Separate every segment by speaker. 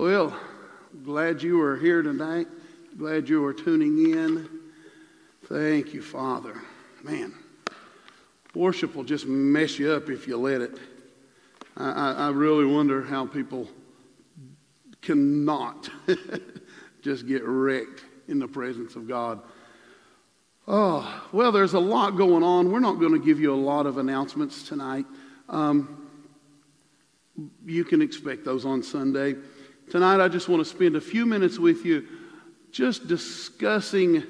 Speaker 1: Well, glad you are here tonight. Glad you are tuning in. Thank you, Father. Man, worship will just mess you up if you let it. I, I, I really wonder how people cannot just get wrecked in the presence of God. Oh, well, there's a lot going on. We're not going to give you a lot of announcements tonight. Um, you can expect those on Sunday. Tonight, I just want to spend a few minutes with you just discussing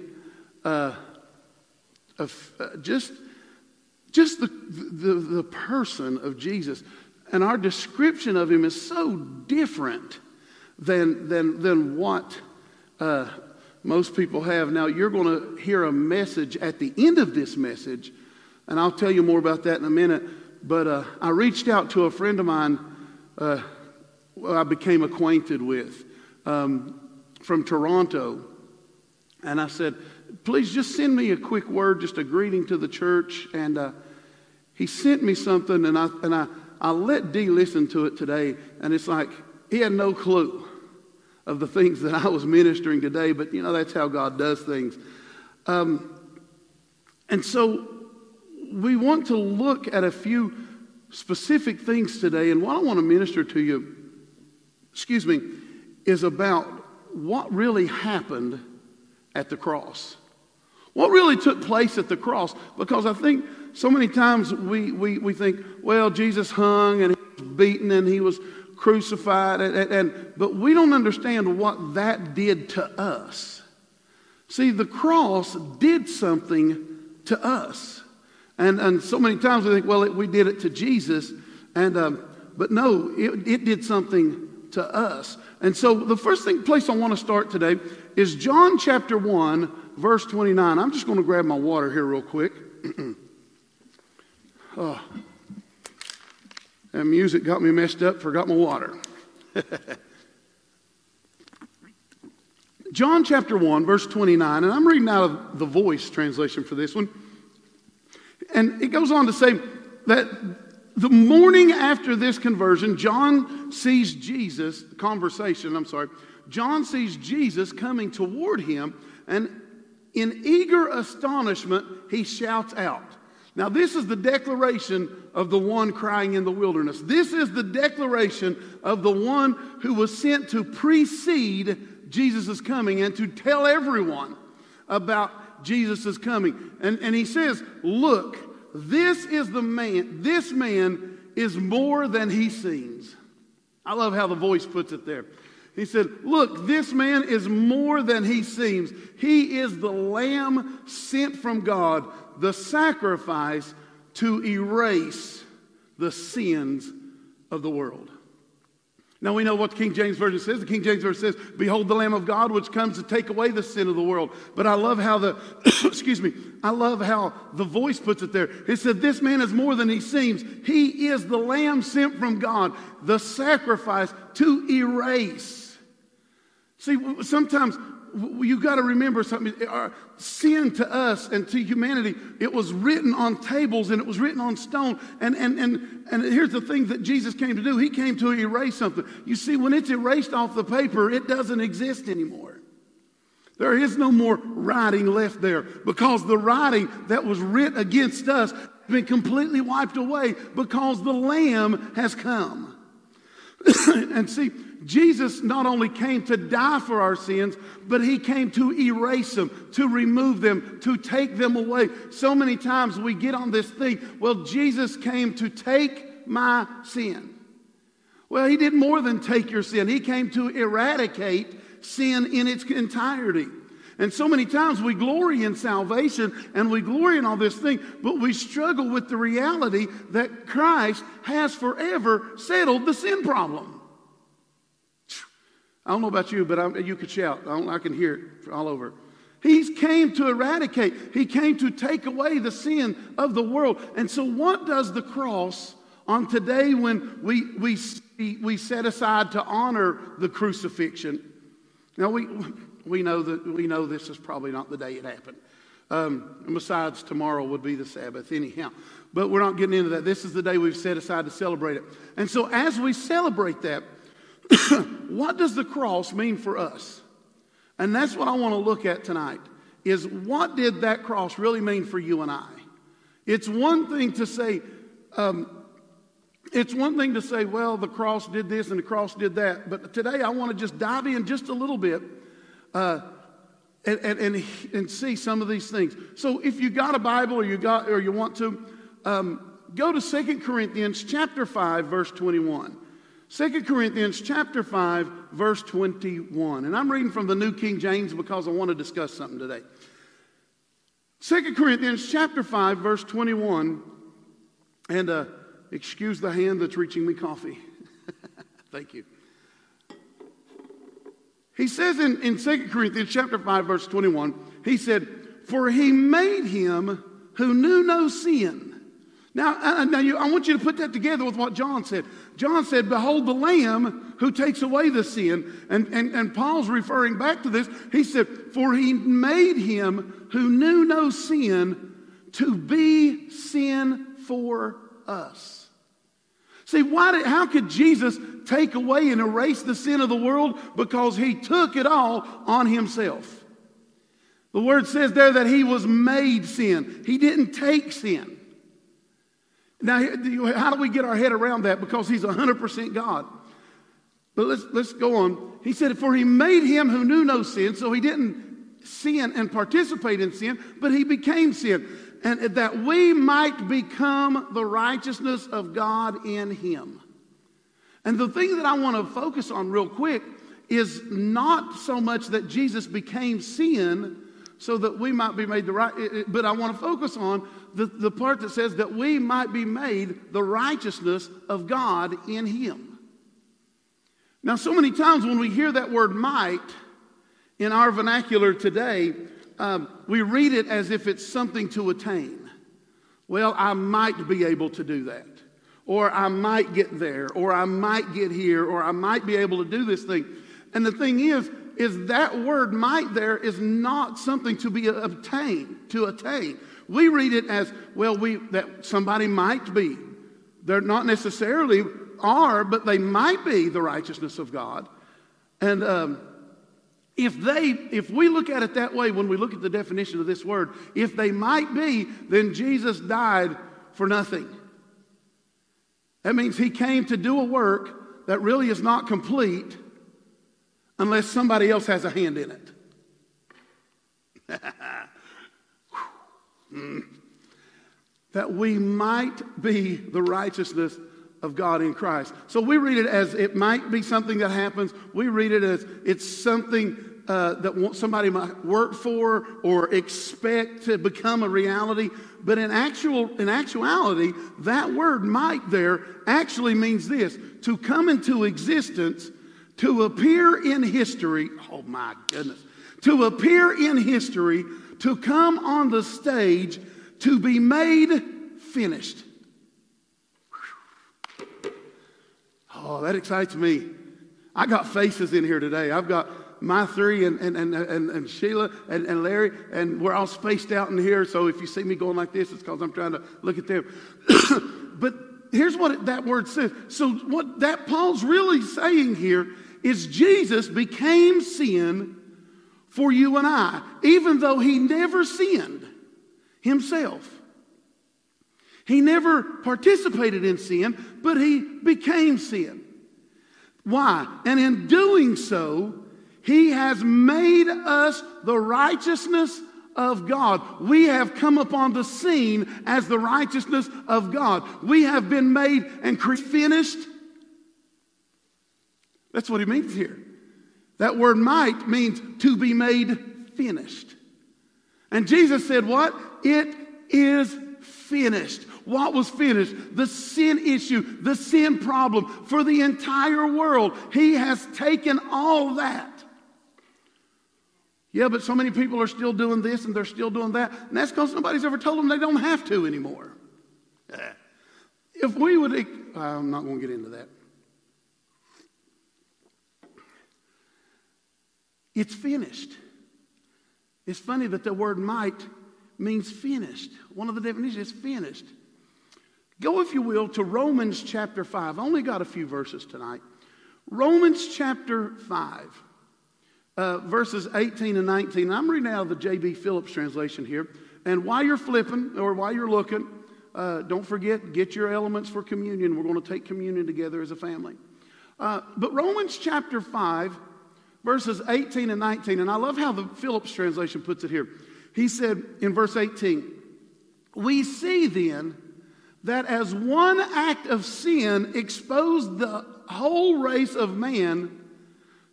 Speaker 1: uh, uh, just, just the, the, the person of Jesus. And our description of him is so different than, than, than what uh, most people have. Now, you're going to hear a message at the end of this message, and I'll tell you more about that in a minute. But uh, I reached out to a friend of mine uh, I became acquainted with um, from Toronto, and I said, Please just send me a quick word, just a greeting to the church. And uh, he sent me something, and I, and I, I let D listen to it today, and it's like he had no clue of the things that I was ministering today, but you know, that's how God does things. Um, and so we want to look at a few specific things today, and what I want to minister to you, excuse me, is about what really happened at the cross. What really took place at the cross? Because I think so many times we, we, we think, well, Jesus hung and he was beaten and he was crucified, and, and, but we don't understand what that did to us. See, the cross did something to us. And, and so many times we think, well, it, we did it to Jesus, and, um, but no, it, it did something to us. And so the first thing, place I want to start today is John chapter 1, verse 29. I'm just going to grab my water here real quick. oh. That music got me messed up, forgot my water. John chapter 1, verse 29, and I'm reading out of the voice translation for this one. And it goes on to say that the morning after this conversion, John sees Jesus, conversation, I'm sorry, John sees Jesus coming toward him, and in eager astonishment, he shouts out. Now, this is the declaration of the one crying in the wilderness. This is the declaration of the one who was sent to precede Jesus' coming and to tell everyone about Jesus' coming. And, and he says, Look, this is the man, this man is more than he seems. I love how the voice puts it there. He said, Look, this man is more than he seems. He is the lamb sent from God, the sacrifice to erase the sins of the world. Now we know what the King James Version says. The King James Version says, Behold the Lamb of God which comes to take away the sin of the world. But I love how the, excuse me, I love how the voice puts it there. It said, This man is more than he seems. He is the Lamb sent from God, the sacrifice to erase. See, sometimes you got to remember something. Our sin to us and to humanity, it was written on tables and it was written on stone. And, and, and, and here's the thing that Jesus came to do He came to erase something. You see, when it's erased off the paper, it doesn't exist anymore. There is no more writing left there because the writing that was writ against us has been completely wiped away because the Lamb has come. and see, Jesus not only came to die for our sins, but he came to erase them, to remove them, to take them away. So many times we get on this thing, well, Jesus came to take my sin. Well, he did more than take your sin, he came to eradicate sin in its entirety. And so many times we glory in salvation and we glory in all this thing, but we struggle with the reality that Christ has forever settled the sin problem. I don't know about you, but I, you could shout. I, I can hear it all over. He came to eradicate, He came to take away the sin of the world. And so, what does the cross on today when we, we, we set aside to honor the crucifixion? Now, we, we, know that, we know this is probably not the day it happened. Um, besides, tomorrow would be the Sabbath, anyhow. But we're not getting into that. This is the day we've set aside to celebrate it. And so, as we celebrate that, what does the cross mean for us? And that's what I want to look at tonight is what did that cross really mean for you and I? It's one thing to say, um, it's one thing to say, well, the cross did this and the cross did that. But today I want to just dive in just a little bit uh, and, and, and, and, see some of these things. So if you got a Bible or you got or you want to, um, go to Second Corinthians chapter 5, verse 21. 2 Corinthians chapter 5, verse 21. And I'm reading from the New King James because I want to discuss something today. 2 Corinthians chapter 5, verse 21. And uh, excuse the hand that's reaching me coffee. Thank you. He says in, in 2 Corinthians chapter 5, verse 21, he said, For he made him who knew no sin now, uh, uh, now you, I want you to put that together with what John said. John said, Behold the Lamb who takes away the sin. And, and, and Paul's referring back to this. He said, For he made him who knew no sin to be sin for us. See, why did, how could Jesus take away and erase the sin of the world? Because he took it all on himself. The word says there that he was made sin, he didn't take sin. Now, how do we get our head around that? Because he's 100% God. But let's, let's go on. He said, For he made him who knew no sin, so he didn't sin and participate in sin, but he became sin. And that we might become the righteousness of God in him. And the thing that I want to focus on real quick is not so much that Jesus became sin so that we might be made the right, but I want to focus on the, the part that says that we might be made the righteousness of God in Him. Now, so many times when we hear that word might in our vernacular today, um, we read it as if it's something to attain. Well, I might be able to do that. Or I might get there. Or I might get here. Or I might be able to do this thing. And the thing is, is that word might there is not something to be obtained, to attain. We read it as, well, we, that somebody might be. They're not necessarily are, but they might be the righteousness of God. And um, if they, if we look at it that way when we look at the definition of this word, if they might be, then Jesus died for nothing. That means he came to do a work that really is not complete unless somebody else has a hand in it. Mm. That we might be the righteousness of God in Christ. So we read it as it might be something that happens. We read it as it's something uh, that somebody might work for or expect to become a reality. But in, actual, in actuality, that word might there actually means this to come into existence, to appear in history. Oh my goodness. To appear in history to come on the stage to be made finished. Oh, that excites me. I got faces in here today. I've got my three and, and, and, and, and Sheila and, and Larry, and we're all spaced out in here. So if you see me going like this, it's because I'm trying to look at them. but here's what that word says. So what that Paul's really saying here is Jesus became sin for you and I, even though he never sinned himself. He never participated in sin, but he became sin. Why? And in doing so, he has made us the righteousness of God. We have come upon the scene as the righteousness of God. We have been made and finished. That's what he means here. That word might means to be made finished. And Jesus said, What? It is finished. What was finished? The sin issue, the sin problem for the entire world. He has taken all that. Yeah, but so many people are still doing this and they're still doing that. And that's because nobody's ever told them they don't have to anymore. Eh. If we would, I'm not going to get into that. It's finished. It's funny that the word might means finished. One of the definitions is finished. Go, if you will, to Romans chapter 5. I only got a few verses tonight. Romans chapter 5, uh, verses 18 and 19. I'm reading out of the J.B. Phillips translation here. And while you're flipping or while you're looking, uh, don't forget, get your elements for communion. We're going to take communion together as a family. Uh, but Romans chapter 5, verses 18 and 19, and I love how the Phillips translation puts it here. He said in verse 18, We see then that as one act of sin exposed the whole race of man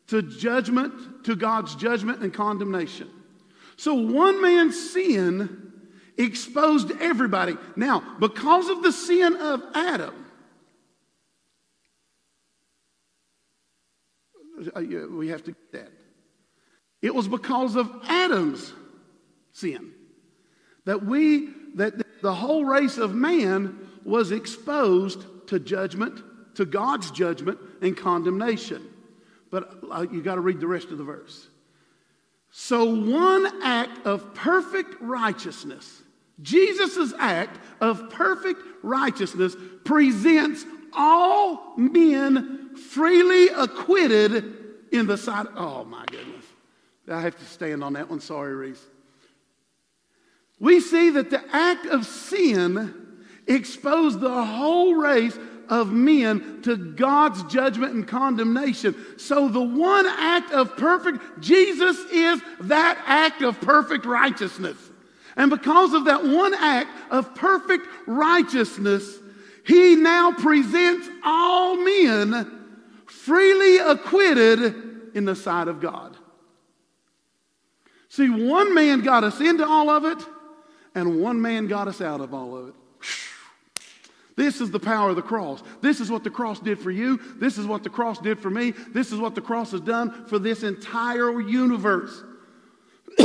Speaker 1: to judgment, to God's judgment and condemnation. So one man's sin exposed everybody. Now, because of the sin of Adam, we have to get that. It was because of Adam's sin that we that the whole race of man was exposed to judgment, to God's judgment and condemnation. But uh, you got to read the rest of the verse. So, one act of perfect righteousness, Jesus' act of perfect righteousness, presents all men freely acquitted in the sight. Oh, my goodness. I have to stand on that one. Sorry, Reese. We see that the act of sin exposed the whole race of men to God's judgment and condemnation. So the one act of perfect, Jesus is that act of perfect righteousness. And because of that one act of perfect righteousness, he now presents all men freely acquitted in the sight of God. See, one man got us into all of it, and one man got us out of all of it. This is the power of the cross. This is what the cross did for you. This is what the cross did for me. This is what the cross has done for this entire universe.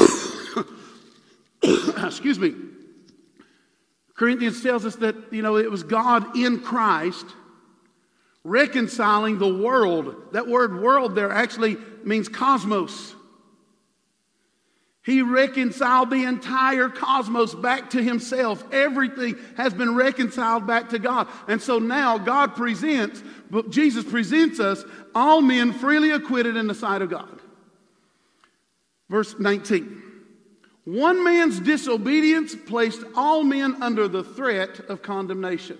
Speaker 1: Excuse me. Corinthians tells us that, you know, it was God in Christ reconciling the world. That word world there actually means cosmos. He reconciled the entire cosmos back to himself. Everything has been reconciled back to God. And so now God presents, Jesus presents us, all men freely acquitted in the sight of God. Verse 19. One man's disobedience placed all men under the threat of condemnation.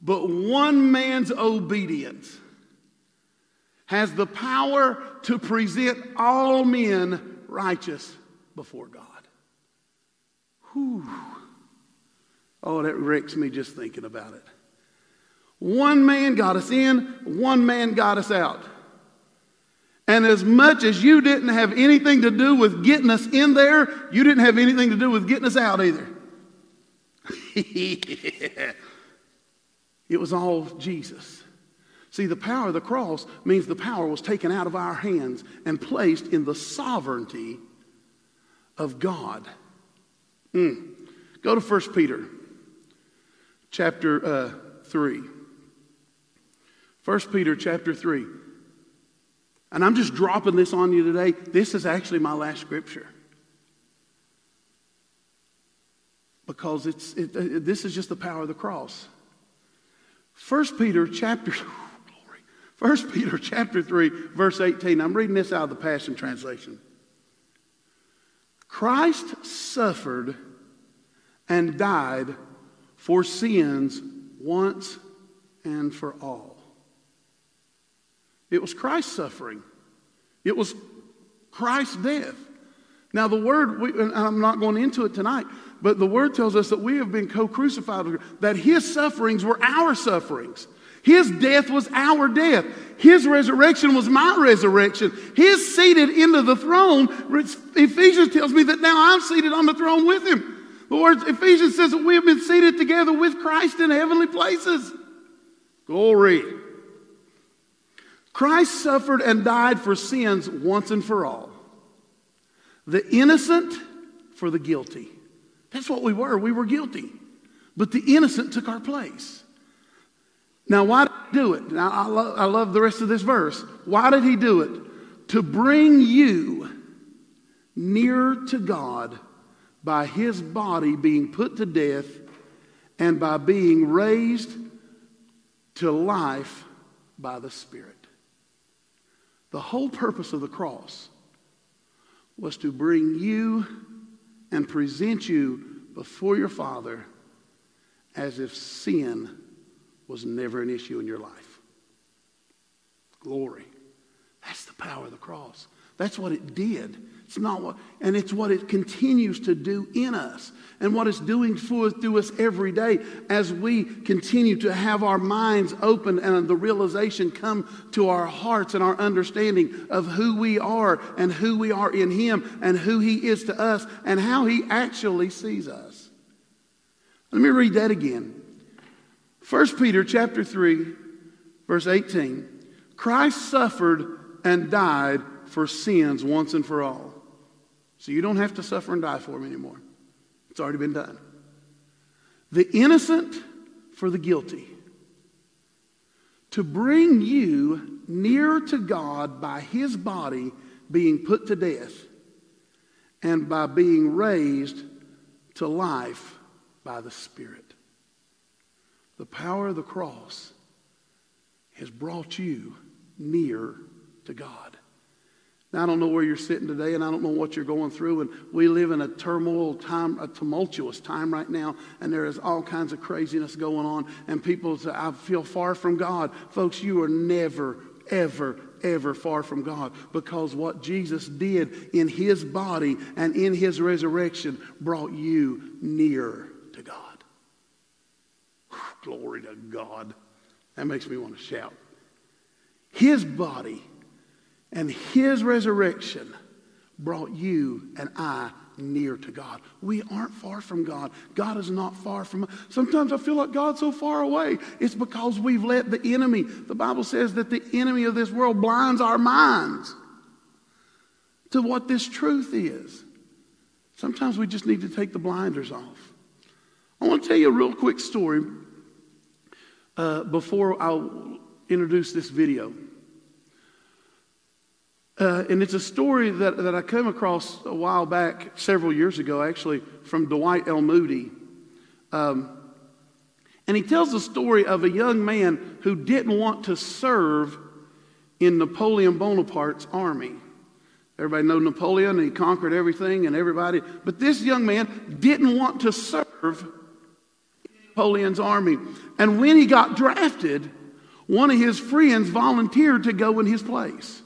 Speaker 1: But one man's obedience has the power to present all men righteous before God. Whew. Oh, that wrecks me just thinking about it. One man got us in, one man got us out. And as much as you didn't have anything to do with getting us in there, you didn't have anything to do with getting us out either. it was all Jesus. See, the power of the cross means the power was taken out of our hands and placed in the sovereignty of God. Mm. Go to 1 Peter chapter uh, 3. 1 Peter chapter 3. And I'm just dropping this on you today. This is actually my last scripture. Because it's, it, it, this is just the power of the cross. 1 Peter chapter 1 Peter chapter 3, verse 18. I'm reading this out of the Passion Translation. Christ suffered and died for sins once and for all. It was Christ's suffering. It was Christ's death. Now, the word, we, I'm not going into it tonight, but the word tells us that we have been co crucified, that his sufferings were our sufferings. His death was our death. His resurrection was my resurrection. His seated into the throne, Ephesians tells me that now I'm seated on the throne with him. The word Ephesians says that we have been seated together with Christ in heavenly places. Glory. Christ suffered and died for sins once and for all. The innocent for the guilty. That's what we were. We were guilty. But the innocent took our place. Now, why did he do it? Now, I, lo- I love the rest of this verse. Why did he do it? To bring you near to God by his body being put to death and by being raised to life by the Spirit. The whole purpose of the cross was to bring you and present you before your Father as if sin was never an issue in your life. Glory. That's the power of the cross. That's what it did. It's not what, and it's what it continues to do in us and what it's doing for, through us every day as we continue to have our minds open and the realization come to our hearts and our understanding of who we are and who we are in Him and who He is to us and how He actually sees us. Let me read that again. 1 Peter chapter 3, verse 18. Christ suffered and died for sins once and for all. So you don't have to suffer and die for him anymore. It's already been done. The innocent for the guilty. To bring you near to God by his body being put to death and by being raised to life by the Spirit. The power of the cross has brought you near to God. Now, I don't know where you're sitting today, and I don't know what you're going through. And we live in a turmoil time, a tumultuous time right now, and there is all kinds of craziness going on. And people say, I feel far from God. Folks, you are never, ever, ever far from God because what Jesus did in his body and in his resurrection brought you near to God. Glory to God. That makes me want to shout. His body and his resurrection brought you and I near to God. We aren't far from God. God is not far from us. Sometimes I feel like God's so far away. It's because we've let the enemy, the Bible says that the enemy of this world blinds our minds to what this truth is. Sometimes we just need to take the blinders off. I want to tell you a real quick story uh, before I'll introduce this video. Uh, and it's a story that, that I came across a while back, several years ago, actually, from Dwight L. Moody. Um, and he tells the story of a young man who didn't want to serve in Napoleon Bonaparte's army. Everybody know Napoleon, he conquered everything and everybody. But this young man didn't want to serve in Napoleon's army. And when he got drafted, one of his friends volunteered to go in his place.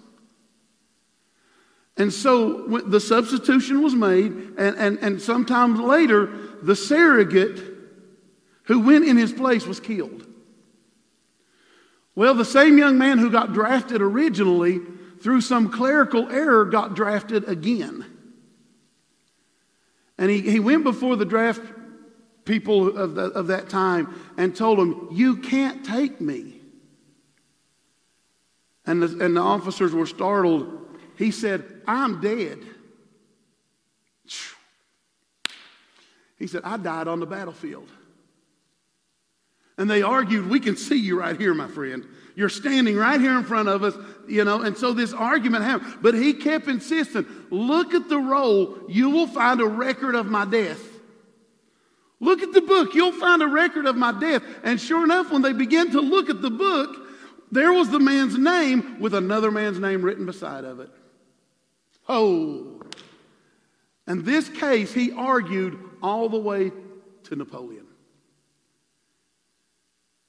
Speaker 1: And so the substitution was made, and, and, and sometime later, the surrogate who went in his place was killed. Well, the same young man who got drafted originally, through some clerical error, got drafted again. And he, he went before the draft people of, the, of that time and told them, You can't take me. And the, and the officers were startled he said, I'm dead. He said, I died on the battlefield. And they argued, We can see you right here, my friend. You're standing right here in front of us, you know. And so this argument happened. But he kept insisting, Look at the roll. You will find a record of my death. Look at the book. You'll find a record of my death. And sure enough, when they began to look at the book, there was the man's name with another man's name written beside of it. Oh. And this case, he argued all the way to Napoleon.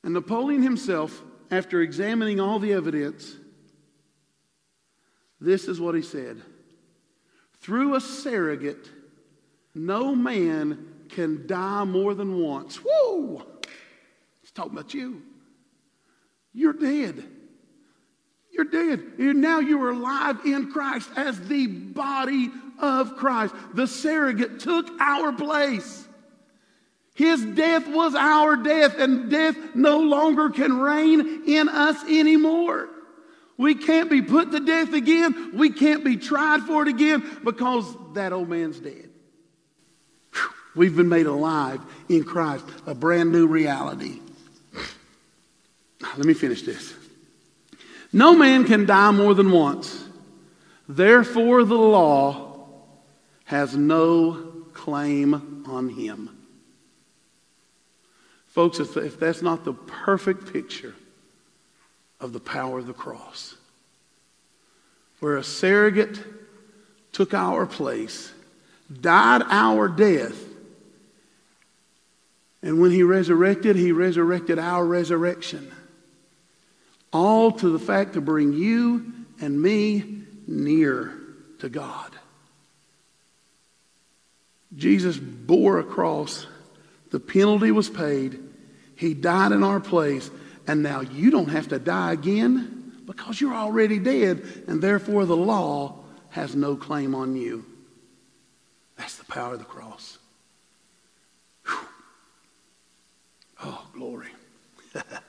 Speaker 1: And Napoleon himself, after examining all the evidence, this is what he said Through a surrogate, no man can die more than once. Whoa! He's talking about you. You're dead. You're dead. And now you are alive in Christ as the body of Christ. The surrogate took our place. His death was our death, and death no longer can reign in us anymore. We can't be put to death again. We can't be tried for it again because that old man's dead. We've been made alive in Christ, a brand new reality. Let me finish this. No man can die more than once. Therefore, the law has no claim on him. Folks, if, if that's not the perfect picture of the power of the cross, where a surrogate took our place, died our death, and when he resurrected, he resurrected our resurrection. All to the fact to bring you and me near to God. Jesus bore a cross. The penalty was paid. He died in our place. And now you don't have to die again because you're already dead. And therefore, the law has no claim on you. That's the power of the cross. Whew. Oh, glory.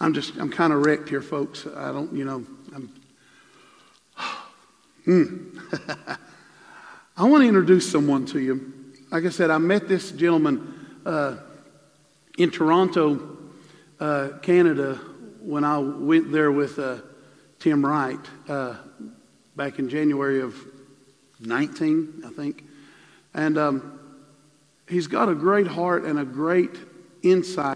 Speaker 1: I'm just, I'm kind of wrecked here, folks. I don't, you know, I'm. mm. I want to introduce someone to you. Like I said, I met this gentleman uh, in Toronto, uh, Canada, when I went there with uh, Tim Wright uh, back in January of 19, I think. And um, he's got a great heart and a great insight.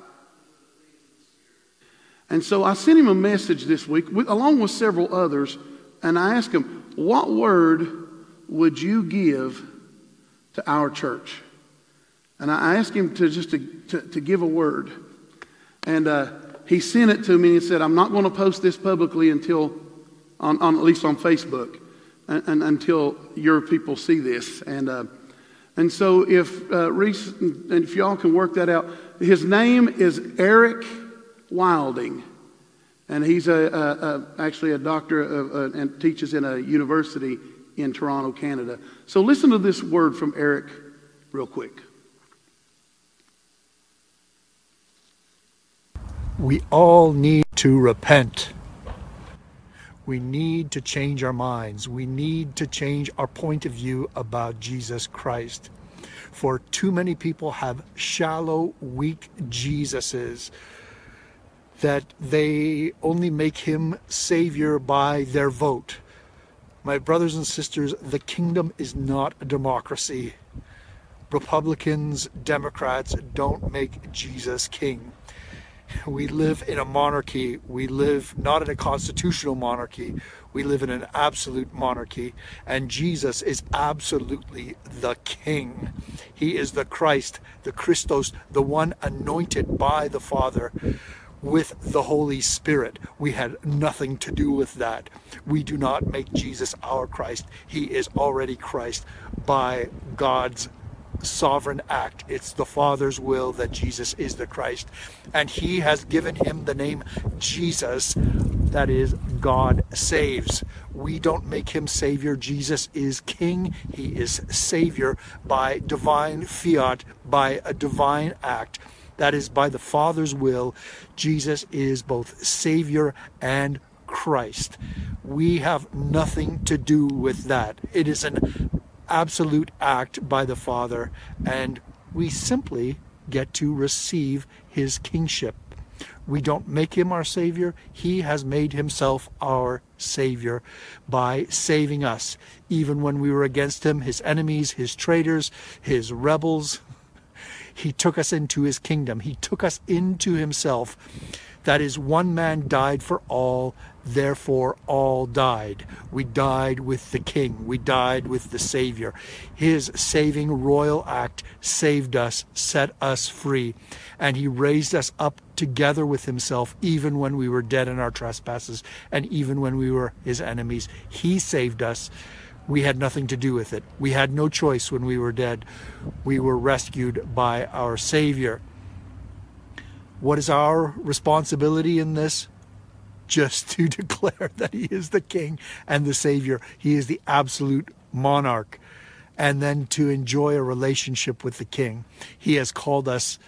Speaker 1: And so I sent him a message this week, along with several others, and I asked him, What word would you give to our church? And I asked him to just to, to, to give a word. And uh, he sent it to me and said, I'm not going to post this publicly until, on, on, at least on Facebook, and, and, until your people see this. And, uh, and so if uh, Reese, and if y'all can work that out, his name is Eric Wilding. And he's a, a, a actually a doctor of, uh, and teaches in a university in Toronto, Canada. So listen to this word from Eric real quick.
Speaker 2: We all need to repent. We need to change our minds. We need to change our point of view about Jesus Christ. For too many people have shallow, weak Jesuses that they only make him Savior by their vote my brothers and sisters, the kingdom is not a democracy. Republicans, Democrats don't make Jesus king. We live in a monarchy. We live not in a constitutional monarchy. We live in an absolute monarchy. And Jesus is absolutely the king. He is the Christ, the Christos, the one anointed by the Father with the Holy Spirit. We had nothing to do with that. We do not make Jesus our Christ. He is already Christ by God's sovereign act. It's the Father's will that Jesus is the Christ. And He has given him the name Jesus, that is, God saves. We don't make him Savior. Jesus is King. He is Savior by divine fiat, by a divine act. That is, by the Father's will, Jesus is both Savior and Christ. We have nothing to do with that. It is an absolute act by the Father, and we simply get to receive his kingship. We don't make him our Savior. He has made himself our Savior by saving us, even when we were against him, his enemies, his traitors, his rebels, he took us into his kingdom. He took us into himself. That is, one man died for all, therefore all died. We died with the King. We died with the Savior. His saving royal act saved us, set us free, and He raised us up together with Himself, even when we were dead in our trespasses and even when we were His enemies. He saved us. We had nothing to do with it. We had no choice when we were dead. We were rescued by our Savior. What is our responsibility in this? Just to declare that He is the King and the Savior. He is the absolute monarch. And then to enjoy a relationship with the King. He has called us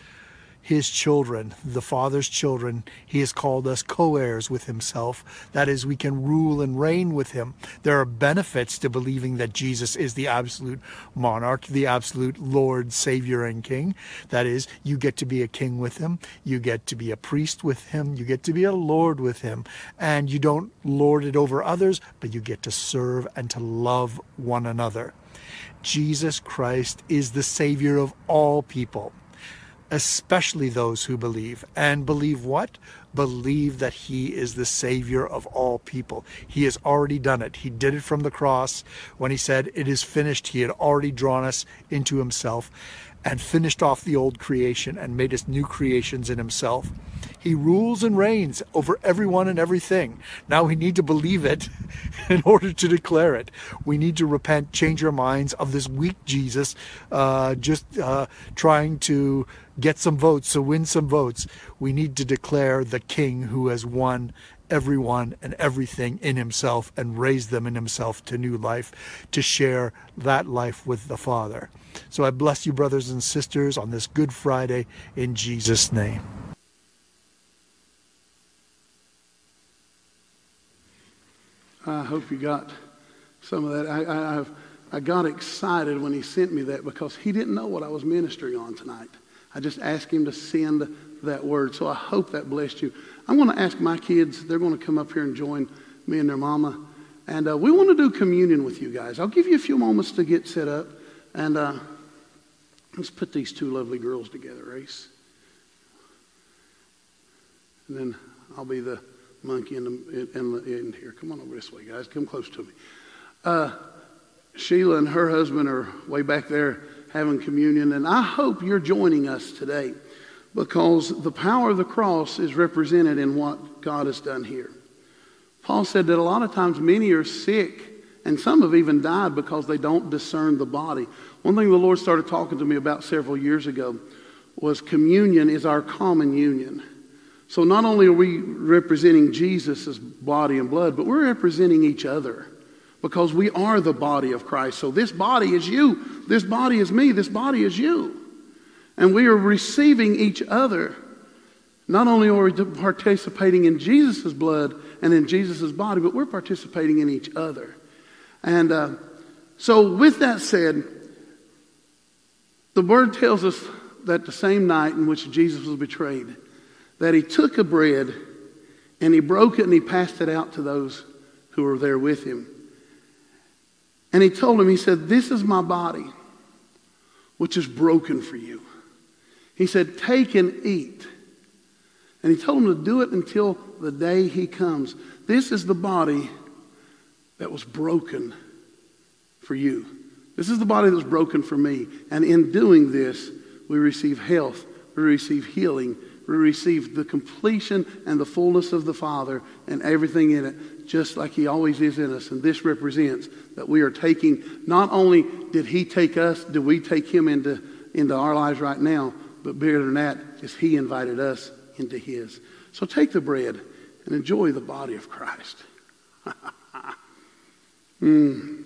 Speaker 2: his children, the Father's children. He has called us co heirs with himself. That is, we can rule and reign with him. There are benefits to believing that Jesus is the absolute monarch, the absolute Lord, Savior, and King. That is, you get to be a king with him, you get to be a priest with him, you get to be a Lord with him, and you don't lord it over others, but you get to serve and to love one another. Jesus Christ is the Savior of all people especially those who believe. And believe what? believe that he is the savior of all people. He has already done it. He did it from the cross when he said, It is finished. He had already drawn us into himself and finished off the old creation and made us new creations in himself. He rules and reigns over everyone and everything. Now we need to believe it in order to declare it. We need to repent, change our minds of this weak Jesus, uh, just uh, trying to get some votes, to win some votes. We need to declare the King who has won everyone and everything in himself and raised them in himself to new life, to share that life with the Father. So I bless you, brothers and sisters, on this Good Friday in Jesus' name.
Speaker 1: I hope you got some of that. I, I, I got excited when he sent me that because he didn't know what I was ministering on tonight. I just asked him to send that word. So I hope that blessed you. I'm going to ask my kids, they're going to come up here and join me and their mama. And uh, we want to do communion with you guys. I'll give you a few moments to get set up. And uh, let's put these two lovely girls together, Ace. And then I'll be the monkey in the, in the end here. Come on over this way, guys. Come close to me. Uh, Sheila and her husband are way back there having communion, and I hope you're joining us today because the power of the cross is represented in what God has done here. Paul said that a lot of times many are sick, and some have even died because they don't discern the body. One thing the Lord started talking to me about several years ago was communion is our common union. So not only are we representing Jesus' body and blood, but we're representing each other because we are the body of Christ. So this body is you, this body is me, this body is you. And we are receiving each other. Not only are we participating in Jesus' blood and in Jesus' body, but we're participating in each other. And uh, so, with that said, the word tells us that the same night in which Jesus was betrayed, that he took a bread and he broke it and he passed it out to those who were there with him. And he told them, he said, This is my body, which is broken for you. He said, Take and eat. And he told them to do it until the day he comes. This is the body that was broken for you. This is the body that was broken for me. And in doing this, we receive health, we receive healing, we receive the completion and the fullness of the Father and everything in it, just like He always is in us. And this represents that we are taking, not only did He take us, do we take Him into, into our lives right now, but bigger than that is He invited us into His. So take the bread and enjoy the body of Christ. mm.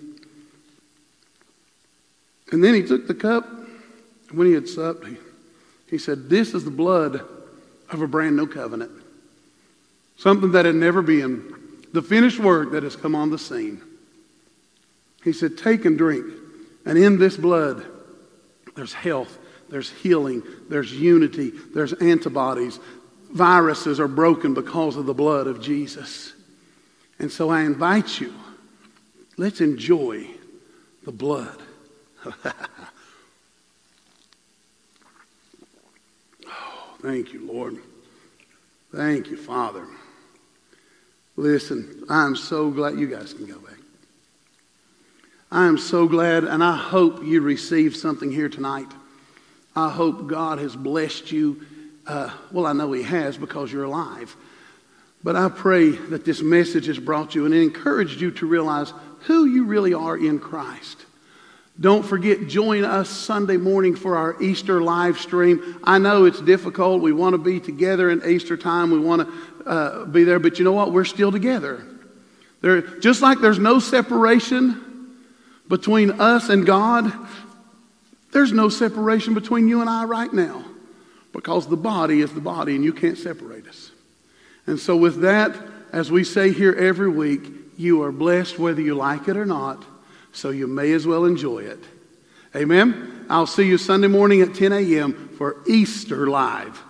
Speaker 1: And then He took the cup. When He had supped, he, he said, This is the blood of a brand new covenant. Something that had never been. The finished work that has come on the scene. He said, Take and drink. And in this blood, there's health there's healing, there's unity, there's antibodies. Viruses are broken because of the blood of Jesus. And so I invite you, let's enjoy the blood. oh, thank you, Lord. Thank you, Father. Listen, I'm so glad you guys can go back. I am so glad, and I hope you received something here tonight. I hope God has blessed you. Uh, well, I know He has because you're alive. But I pray that this message has brought you and encouraged you to realize who you really are in Christ. Don't forget, join us Sunday morning for our Easter live stream. I know it's difficult. We want to be together in Easter time. We want to uh, be there, but you know what? We're still together. There, just like there's no separation between us and God, there's no separation between you and I right now because the body is the body and you can't separate us. And so, with that, as we say here every week, you are blessed whether you like it or not, so you may as well enjoy it. Amen. I'll see you Sunday morning at 10 a.m. for Easter Live.